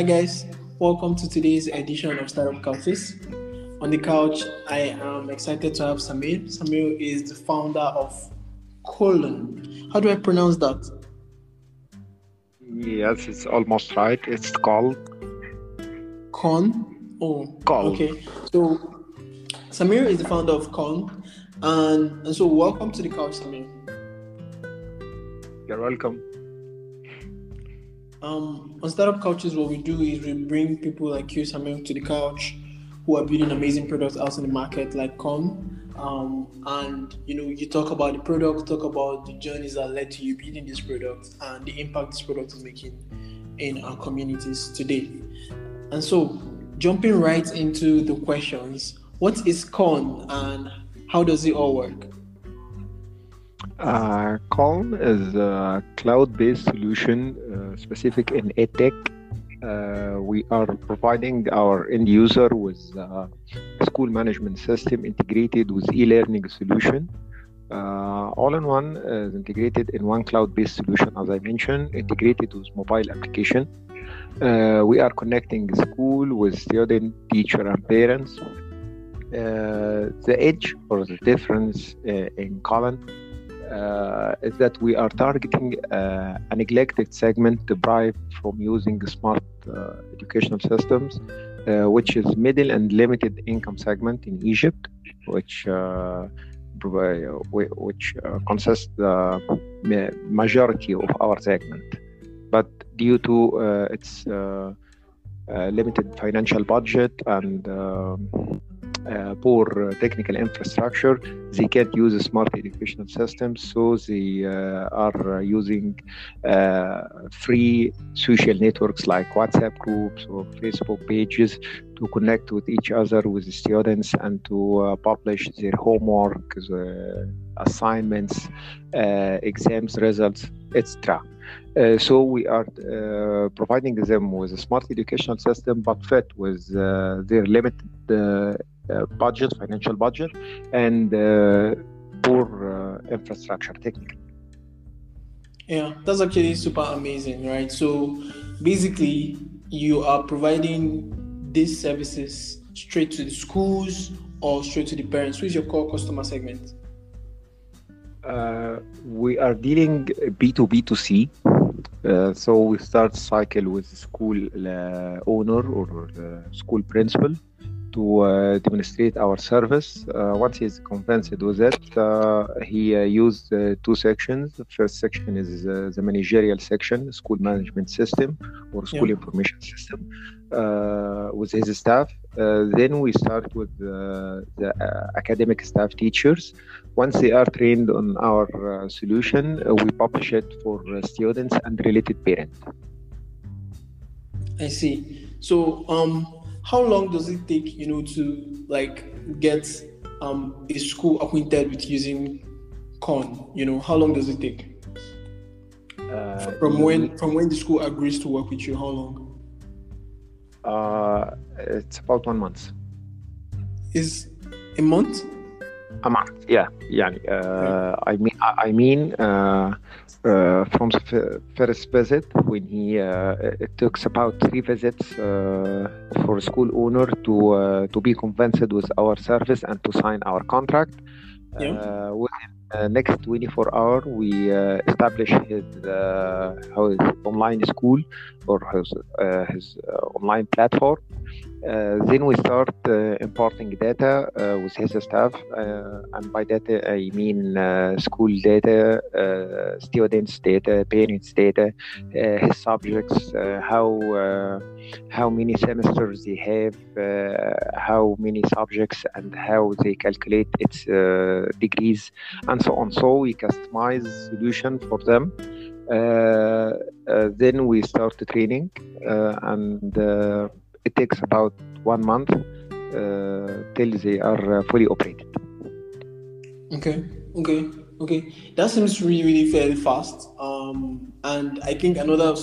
Hi guys, welcome to today's edition of Startup Couches. On the couch, I am excited to have Samir. Samir is the founder of Colon. How do I pronounce that? Yes, it's almost right. It's called Con. Oh, Call. okay. So Samir is the founder of Con, and, and so welcome to the couch, Samir. You're welcome. Um, on Startup Couches, what we do is we bring people like you, Samuel, to the couch who are building amazing products out in the market, like Con. Um, and you know, you talk about the product, talk about the journeys that led to you building this product and the impact this product is making in our communities today. And so, jumping right into the questions, what is Con and how does it all work? Uh, Calm is a cloud-based solution uh, specific in edtech. Uh, we are providing our end user with a school management system integrated with e-learning solution. Uh, all in one is integrated in one cloud-based solution, as I mentioned, integrated with mobile application. Uh, we are connecting school with student, teacher, and parents. Uh, the edge or the difference in Colin uh, is that we are targeting uh, a neglected segment derived from using smart uh, educational systems, which is middle and limited income segment in Egypt, which which consists the majority of our segment. But due to its limited financial budget and um, uh, poor technical infrastructure, they can't use smart educational systems, so they uh, are using uh, free social networks like WhatsApp groups or Facebook pages to connect with each other with the students and to uh, publish their homework, assignments, uh, exams results, etc. Uh, so we are uh, providing them with a smart educational system, but fit with uh, their limited budget, financial budget, and poor infrastructure technically. Yeah, that's actually super amazing, right? So basically, you are providing these services straight to the schools or straight to the parents. Who is your core customer segment? Uh, we are dealing B2B2C. Uh, so we start cycle with school uh, owner or school principal to uh, demonstrate our service. Uh, once he's convinced with it, uh, he uh, used uh, two sections. The first section is uh, the managerial section, school management system or school yeah. information system, with his staff. then we start with the academic staff teachers. Once they are trained on our solution, we publish it for students and related parents. I see. So, um, how long does it take you know to like get um, a school acquainted with using con you know how long does it take? Uh, from when from when the school agrees to work with you how long? Uh, it's about one month. Is a month a month yeah yeah uh, i mean i mean uh, uh, from the first visit when he uh, it took about three visits uh, for a school owner to uh, to be convinced with our service and to sign our contract. Yeah. Uh, within uh, next 24 hour we establish his, his online school or his, his online platform. uh, then we start uh, importing data uh, with his staff, and by data I mean school data, students' data, parents' data, his subjects, how how many semesters they have, how many subjects, and how they calculate its degrees, and so on. So we customize solution for them. Uh, uh, then we start the training uh, and it takes about one month uh, till they are uh, fully operated. Okay, okay, okay. That seems really, really fairly fast. Um, and I think another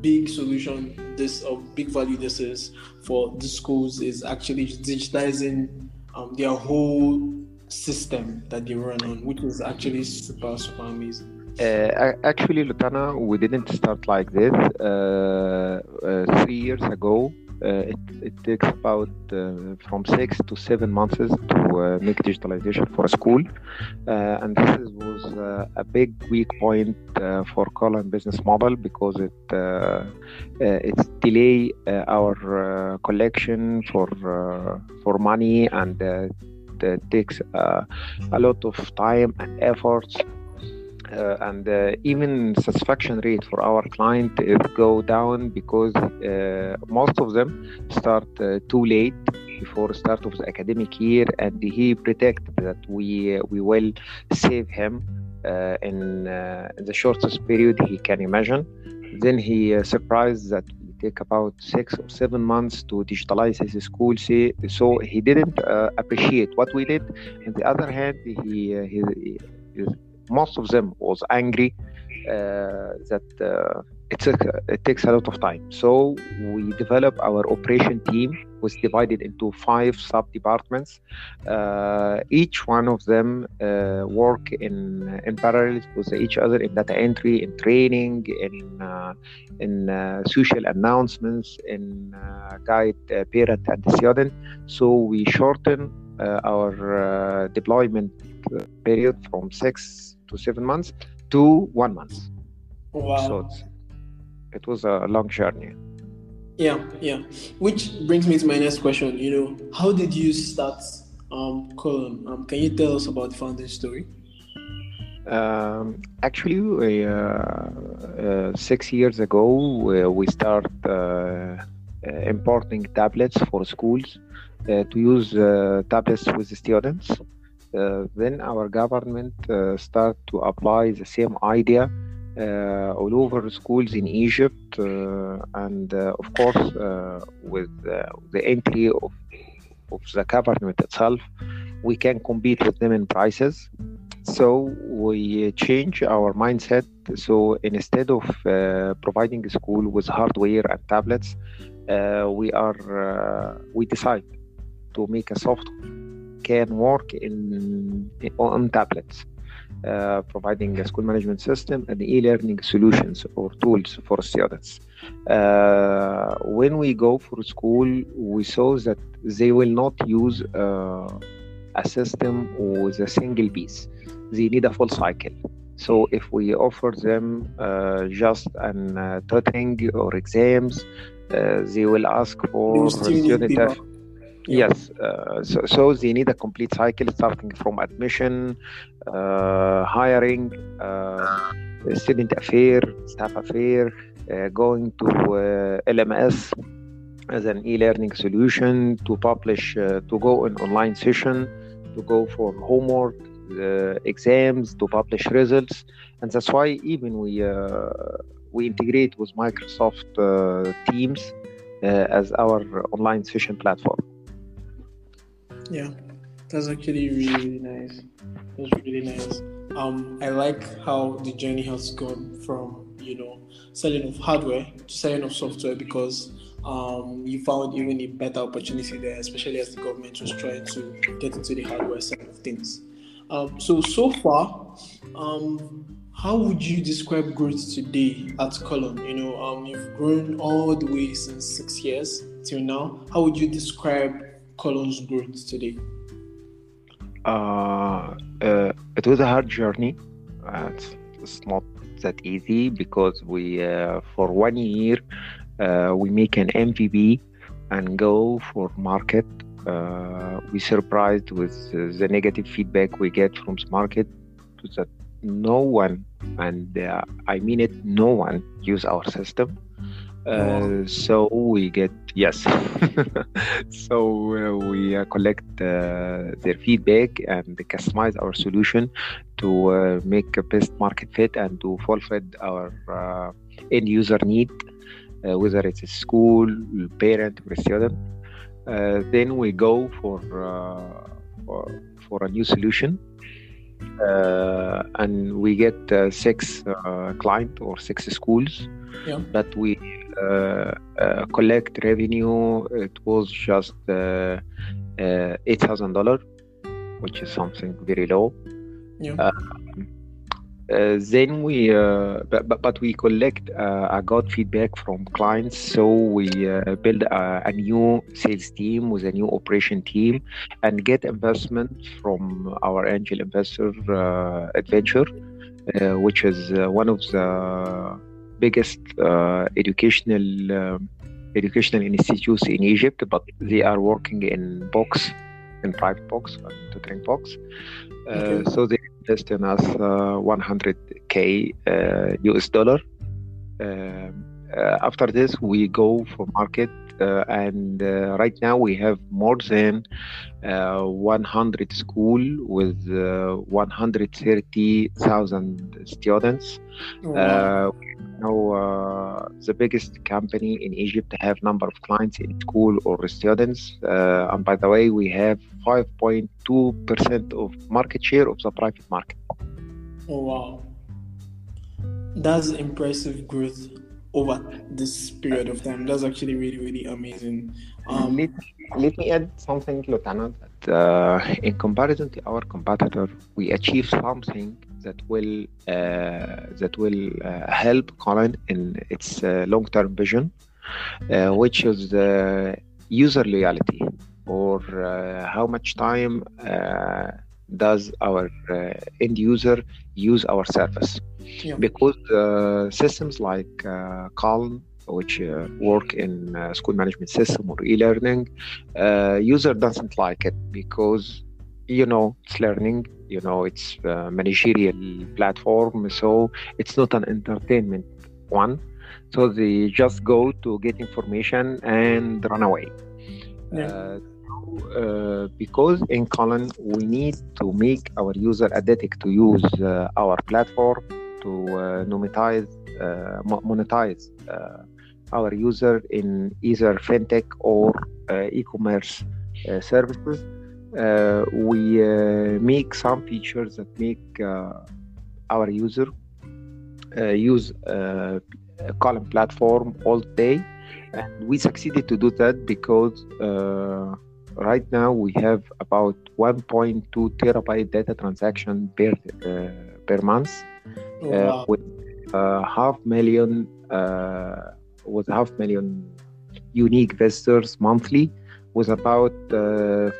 big solution, this or big value this is for the schools is actually digitizing um, their whole system that they run on, which is actually super, super amazing. Uh, actually, Lutana, we didn't start like this. Uh, uh, three years ago, uh, it, it, takes about uh, from six to seven months to uh, make digitalization for a school, and this is, was a big weak point for Colon business model because it it's delay our collection for for money and it takes a lot of time and efforts uh, and uh, even satisfaction rate for our client go down because uh, most of them start uh, too late before start of the academic year and he predict that we we will save him uh, in, uh, the shortest period he can imagine. Then he surprised that we take about six or seven months to digitalize his school so he didn't appreciate what we did. On the other hand he, he, he most of them was angry uh, that uh, it takes a lot of time. So we developed our operation team was divided into five sub departments. Uh, each one of them uh, work in in parallel with each other in data entry, in training, in uh, in uh, social announcements, in guide parent and student. So we shorten our deployment period from six to seven months to one month. Wow. So it was a long journey. Yeah, yeah. Which brings me to my next question. You know, how did you start um, Colon? Um, can you tell us about the founding story? Um, actually, uh, uh, six years ago, we, we start uh, uh importing tablets for schools uh, to use uh, tablets with the students. Uh, then our government uh, start to apply the same idea uh, all over schools in Egypt, and of course with the entry of of the government itself, we can compete with them in prices. So we change our mindset. So instead of uh, providing a school with hardware and tablets, uh, we are uh, we decide to make a software can work in on tablets, uh, providing a school management system and e-learning solutions or tools for students. Uh, when we go for school, we saw that they will not use uh, a system with a single piece. They need a full cycle. So if we offer them uh, just an uh, tutoring or exams, uh, they will ask for. Yes, uh, so, so they need a complete cycle starting from admission, uh, hiring, uh, student affair, staff affair, uh, going to uh, LMS as an e-learning solution, to publish, uh, to go in online session, to go for homework, exams, to publish results, and that's why even we we integrate with Microsoft Teams as our online session platform. Yeah, that's actually really, really nice. That's really nice. Um, I like how the journey has gone from you know selling of hardware to selling of software because um, you found even a better opportunity there, especially as the government was trying to get into the hardware side of things. Um, so so far, um, how would you describe growth today at Colon? You know, um, you've grown all the way since six years till now. How would you describe Colon's growth today? Uh, uh, it was a hard journey. It's, it's, not that easy because we, uh, for one year, uh, we make an MVP and go for market. Uh, we surprised with the negative feedback we get from the market that no one, and I mean it, no one use our system uh, so we get yes. So uh, we uh, collect uh, their feedback and customize our solution to uh, make a best market fit and to fulfill our uh, end user need whether it's a school parent or student then we go for, for, for a new solution. And we get six client or six schools yeah. that we uh, uh, collect revenue, it was just uh, eight thousand dollar, which is something very low. Yeah. uh, then we uh, but, but, but we collect uh, a good feedback from clients so we uh, build a, a, new sales team with a new operation team and get investment from our angel investor uh, adventure uh, which is one of the biggest educational educational institutes in egypt but they are working in box in private box tutoring box okay. so they invest in us 100k US dollar. Um, uh, after this, we go for market, uh, and uh, right now we have more than 100 school with 130,000 students. Oh, wow. Now, uh, the biggest company in Egypt have number of clients in school or students. Uh, and by the way, we have 5.2% of market share of the private market. Oh, wow. That's impressive growth over this period of time. That's actually really, really amazing. Um, let, let me add something, Lieutenant. That, uh, in comparison to our competitor, we achieved something that will uh, that will uh, help Colin in its uh, long-term vision, which is the user loyalty or how much time does our uh, end user use our service yeah. because uh, systems like uh, calm which work in school management system or e-learning user doesn't like it because you know it's learning you know it's a managerial platform so it's not an entertainment one so they just go to get information and run away yeah. uh, uh, because in Colin we need to make our user addicted to use uh, our platform to uh, monetize uh, monetize uh, our user in either fintech or e-commerce services. Uh, we uh, make some features that make uh, our user use a column platform all day. And we succeeded to do that because right now we have about 1.2 terabyte data transaction per uh, per month wow. uh, with uh, half million with half million unique visitors monthly with about uh,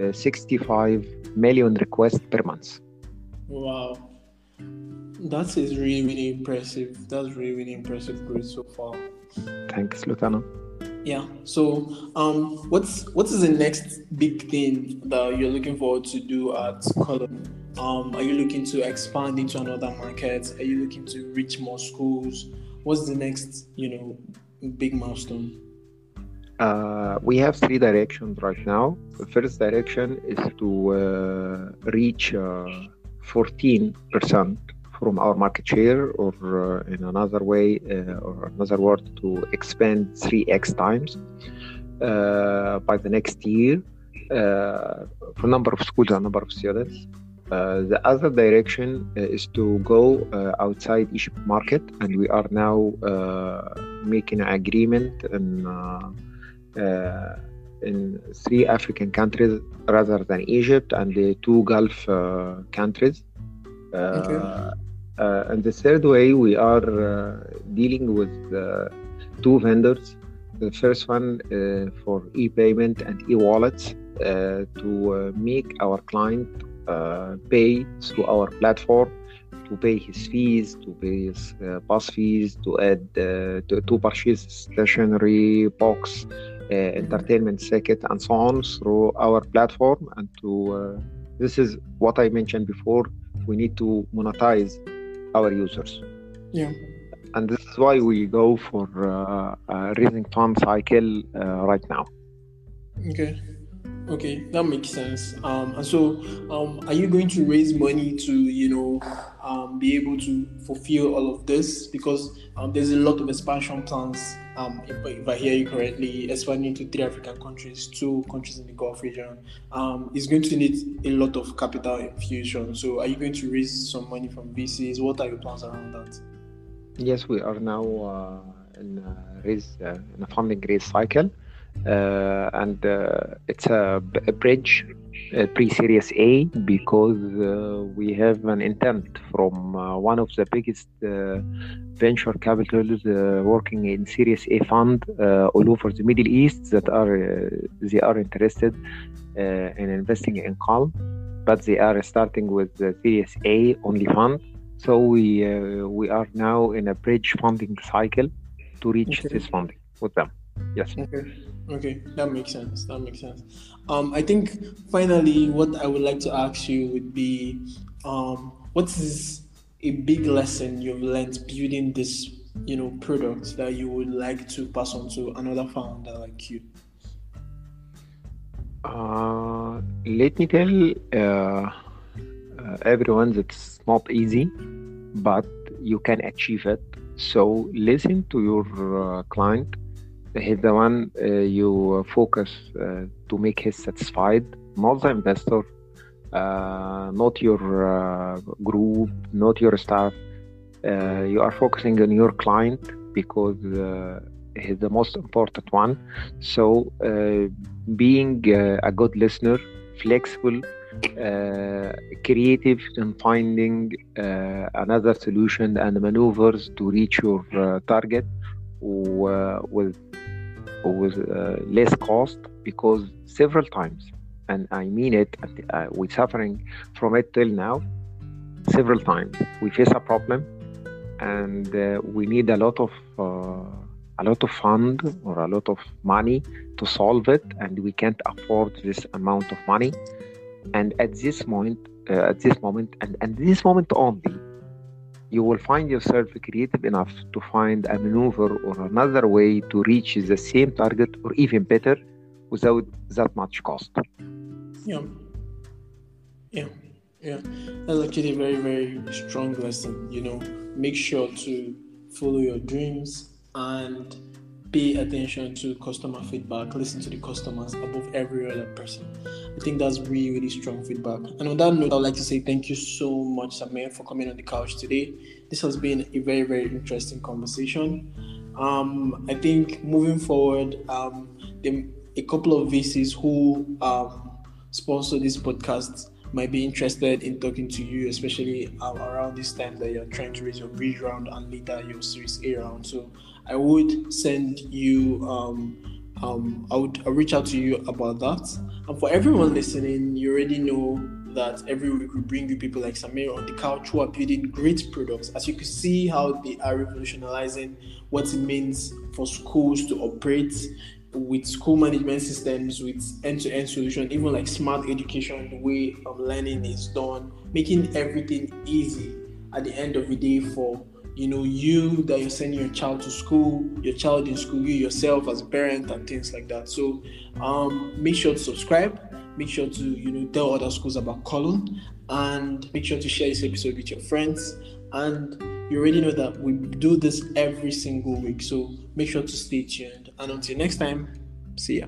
uh, 65 million requests per month. Wow. That is really, really impressive. That's really, really impressive growth so far. Thanks, Lieutenant. Yeah. So, um, what's what is the next big thing that you're looking forward to do at Colin? Um, are you looking to expand into another market? Are you looking to reach more schools? What's the next, you know, big milestone? Uh, we have three directions right now. The first direction is to uh, reach uh, 14% from our market share, or uh, in another way, uh, or another word, to expand 3x times uh, by the next year for number of schools and number of students. Uh, the other direction uh, is to go uh, outside Egypt market, and we are now making an agreement and uh, in three African countries rather than Egypt and the two Gulf uh, countries. Uh, okay. and the third way, we are dealing with two vendors. The first one for e-payment and e-wallets to make our client pay through our platform to pay his fees, to pay his uh, bus fees, to add, uh, to, to purchase stationery box, uh, entertainment circuit and so on through our platform. And to uh, this is what i mentioned before we need to monetize our users. Yeah. And this is why we go for uh, a raising fund cycle uh, right now. Okay okay that makes sense um, and so um, are you going to raise money to you know um, be able to fulfill all of this because um, there's a lot of expansion plans um, if, if, I hear you correctly, expanding to three African countries, two countries in the Gulf region, um, is going to need a lot of capital infusion. So, are you going to raise some money from VCs? What are your plans around that? Yes, we are now uh, in, a raise, uh, in a funding raise cycle. Uh, and uh, it's a, a bridge uh, pre-series A because uh, we have an intent from uh, one of the biggest uh, venture capitals working in Series A fund all over the Middle East that are they are interested in investing in Calm, but they are starting with the Series A only fund. So we we are now in a bridge funding cycle to reach okay. this funding with them. Yes. Okay. Okay, that makes sense. That makes sense. Um, I think finally, what I would like to ask you would be, um, what is a big lesson you've learned building this, you know, product that you would like to pass on to another founder like you? Uh, let me tell uh, uh, everyone that it's not easy, but you can achieve it. So listen to your uh, client he's the one uh, you focus uh, to make him satisfied, not the investor, uh, not your group, not your staff. you are focusing on your client because he's the most important one. So, being a good listener, flexible, uh, creative in finding uh, another solution and maneuvers to reach your uh, target with with uh, less cost because several times and i mean it uh, we're suffering from it till now several times. We face a problem and uh, we need a lot of uh, a lot of fund or a lot of money to solve it and we can't afford this amount of money. And at this moment uh, at this moment and, and this moment only you will find yourself creative enough to find a maneuver or another way to reach the same target or even better without that much cost. Yeah. Yeah. Yeah. That's actually a very, very strong lesson. You know, make sure to follow your dreams and pay attention to customer feedback, listen to the customers above every other person. I think that's really, really strong feedback. And on that note, I'd like to say thank you so much, Samir, for coming on the couch today. This has been a very, very interesting conversation. Um, I think moving forward, um, the, a couple of VCs who um, sponsor this podcast might be interested in talking to you, especially um, around this time that you're trying to raise your bridge round and later your Series A round. So I would send you. Um, um, I would I'll reach out to you about that. And for everyone listening, you already know that every week we bring you people like Samir on the couch who are building great products. As you can see, how they are revolutionizing what it means for schools to operate with school management systems, with end-to-end solution, even like smart education, the way of learning is done, making everything easy at the end of the day for you know you that you're sending your child to school your child in school you yourself as a parent and things like that. So um, make sure to subscribe. Make sure to you know tell other schools about colon. And make sure to share this episode with your friends. And you already know that we do this every single week. So make sure to stay tuned. And until next time see ya